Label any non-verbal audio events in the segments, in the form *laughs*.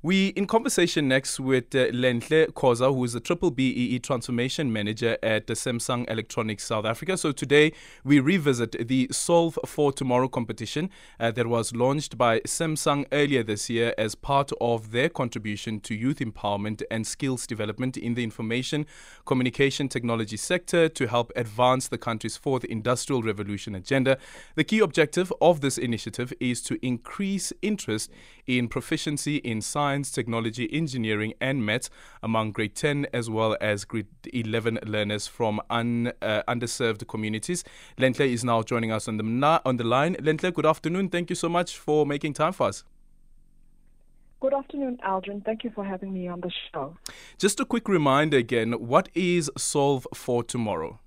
We in conversation next with uh, Lenhle Khoza, who is the Triple BEE Transformation Manager at Samsung Electronics South Africa. So today we revisit the Solve for Tomorrow competition uh, that was launched by Samsung earlier this year as part of their contribution to youth empowerment and skills development in the information communication technology sector to help advance the country's fourth industrial revolution agenda. The key objective of this initiative is to increase interest in proficiency in science science, technology, engineering, and maths among grade 10 as well as grade 11 learners from un, uh, underserved communities. Lenhle is now joining us on the, on the line. Lenhle, good afternoon. Thank you so much for making time for us. Good afternoon, Aldrin. Thank you for having me on the show. Just a quick reminder again what is Solve for Tomorrow?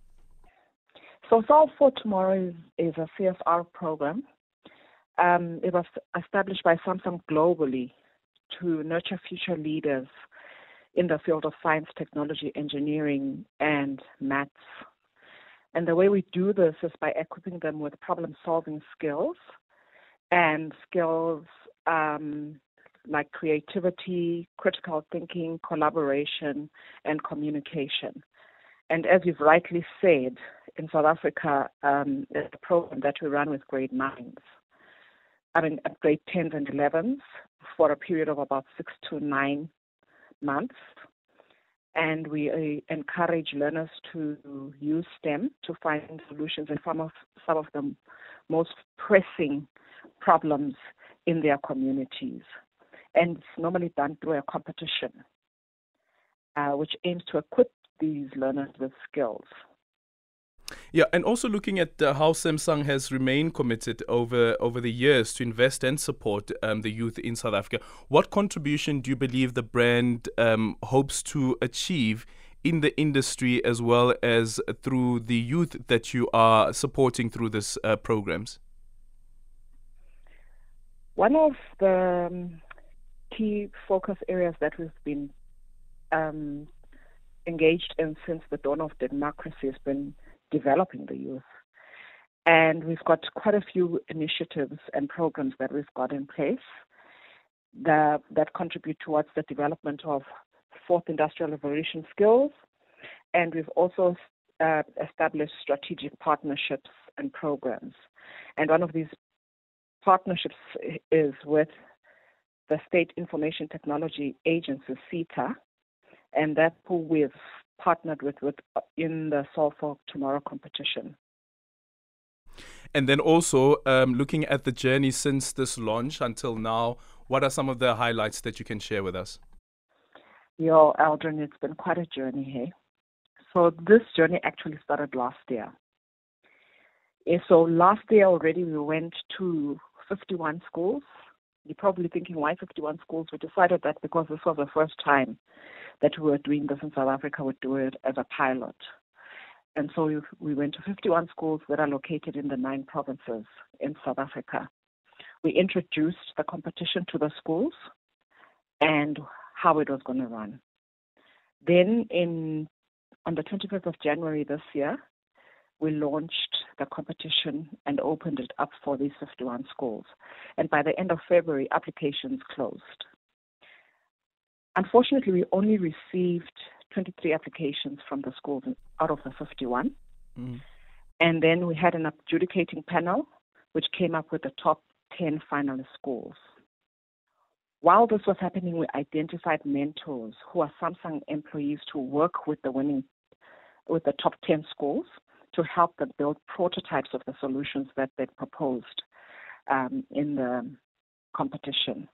So, Solve for Tomorrow is, is a CSR program. Um, it was established by Samsung globally to nurture future leaders in the field of science, technology, engineering, and maths. And the way we do this is by equipping them with problem solving skills and skills um, like creativity, critical thinking, collaboration, and communication. And as you've rightly said, in South Africa, um, a program that we run with grade nines. I mean, at grade 10s and 11s for a period of about six to nine months. And we uh, encourage learners to use STEM to find solutions in some of, some of the most pressing problems in their communities. And it's normally done through a competition, uh, which aims to equip these learners with skills. Yeah, and also looking at uh, how Samsung has remained committed over over the years to invest and support um, the youth in South Africa. What contribution do you believe the brand um, hopes to achieve in the industry as well as through the youth that you are supporting through this uh, programs? One of the um, key focus areas that we've been um, engaged in since the dawn of democracy has been developing the youth. And we've got quite a few initiatives and programs that we've got in place that, that contribute towards the development of fourth industrial revolution skills. And we've also uh, established strategic partnerships and programs. And one of these partnerships is with the State Information Technology Agency, SITA, and that's who we've partnered with, with uh, in the Solve for Tomorrow competition. And then also um, looking at the journey since this launch until now, what are some of the highlights that you can share with us? Yo, Aldrin, it's been quite a journey here. So this journey actually started last year. So last year already we went to 51 schools. You're probably thinking, why 51 schools? We decided that because this was the first time that we were doing this in South Africa we would do it as a pilot. And so we, we went to 51 schools that are located in the nine provinces in South Africa. We introduced the competition to the schools and how it was going to run. Then in on the 25th of January this year, we launched the competition and opened it up for these 51 schools. And by the end of February, applications closed. Unfortunately, we only received 23 applications from the schools out of the 51. Mm. And then we had an adjudicating panel, which came up with the top 10 finalist schools. While this was happening, we identified mentors who are Samsung employees to work with the winning, with the top 10 schools to help them build prototypes of the solutions that they proposed um, in the competition.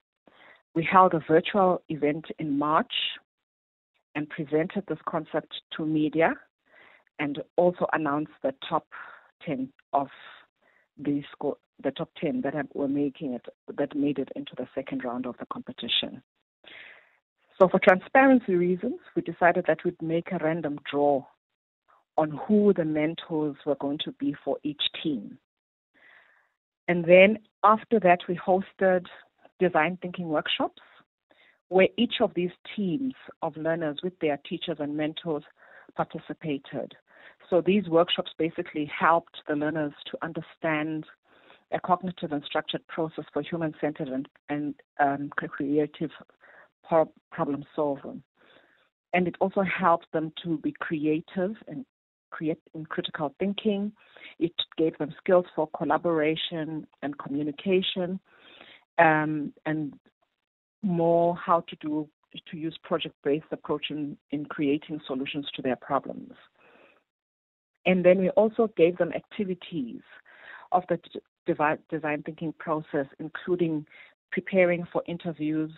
We held a virtual event in March and presented this concept to media and also announced the top 10 of the score, the top 10 that were making it, that made it into the second round of the competition. So for transparency reasons, we decided that we'd make a random draw on who the mentors were going to be for each team. And then after that, we hosted design thinking workshops where each of these teams of learners with their teachers and mentors participated. So these workshops basically helped the learners to understand a cognitive and structured process for human centered and, and um, creative problem solving. And it also helped them to be creative and in critical thinking. It gave them skills for collaboration and communication, um, and more how to do to use project-based approach in, in creating solutions to their problems. And then we also gave them activities of the design thinking process, including preparing for interviews,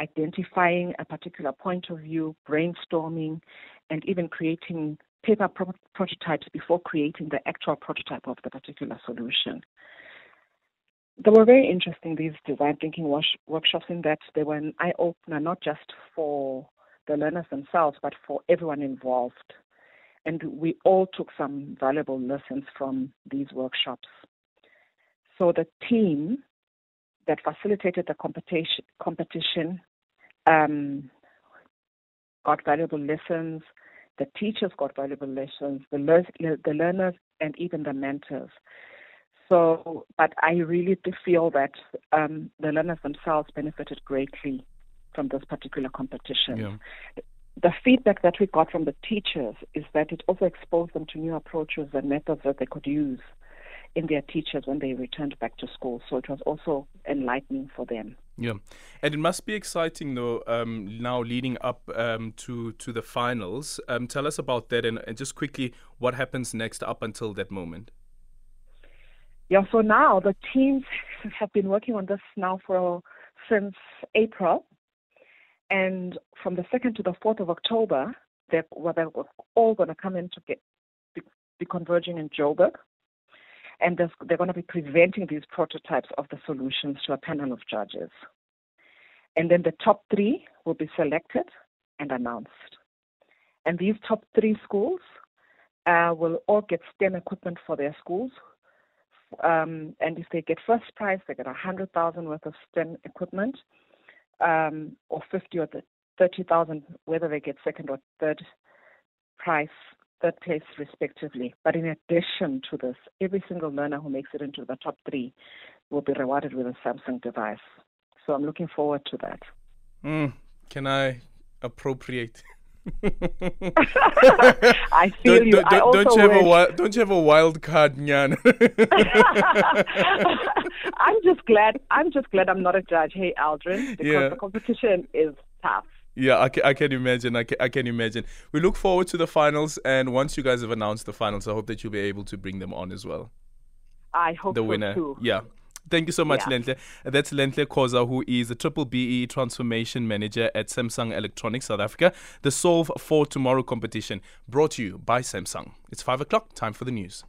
identifying a particular point of view, brainstorming, and even creating paper pro- prototypes before creating the actual prototype of the particular solution. They were very interesting, these design thinking wash- workshops, in that they were an eye opener not just for the learners themselves, but for everyone involved. And we all took some valuable lessons from these workshops. So the team that facilitated the competition, competition um, got valuable lessons. The teachers got valuable lessons, the, le- the learners, and even the mentors. So, but I really do feel that um, the learners themselves benefited greatly from this particular competition. Yeah. The feedback that we got from the teachers is that it also exposed them to new approaches and methods that they could use in their teachers when they returned back to school. So it was also enlightening for them. Yeah, and it must be exciting though. Um, now leading up um, to to the finals, um, tell us about that and, and just quickly what happens next up until that moment. Yeah, so now the teams *laughs* have been working on this now for since April, and from the second to the fourth of October, they're, well, they're all going to come in to get be, be converging in Joburg and they're going to be presenting these prototypes of the solutions to a panel of judges. And then the top three will be selected and announced. And these top three schools uh, will all get STEM equipment for their schools. Um, and if they get first prize, they get 100000 worth of STEM equipment, um, or 50 or 30,000, whether they get second or third prize third place respectively. But in addition to this, every single learner who makes it into the top three will be rewarded with a Samsung device. So I'm looking forward to that. Mm, can I appropriate? *laughs* I feel don't, you. Don't, I don't you have wish. a wild, don't you have a wild card, Nyan? *laughs* I'm just glad. I'm just glad I'm not a judge. Hey, Aldrin, because yeah. the competition is tough. Yeah, I can, I can imagine. I can, I can imagine. We look forward to the finals, and once you guys have announced the finals, I hope that you'll be able to bring them on as well. I hope the so winner. Too. Yeah. Thank you so much, yeah. Lenhle. That's Lenhle Khoza, who is a Triple BEE Transformation Manager at Samsung Electronics South Africa. The Solve for Tomorrow competition brought to you by Samsung. It's 5 o'clock, time for the news.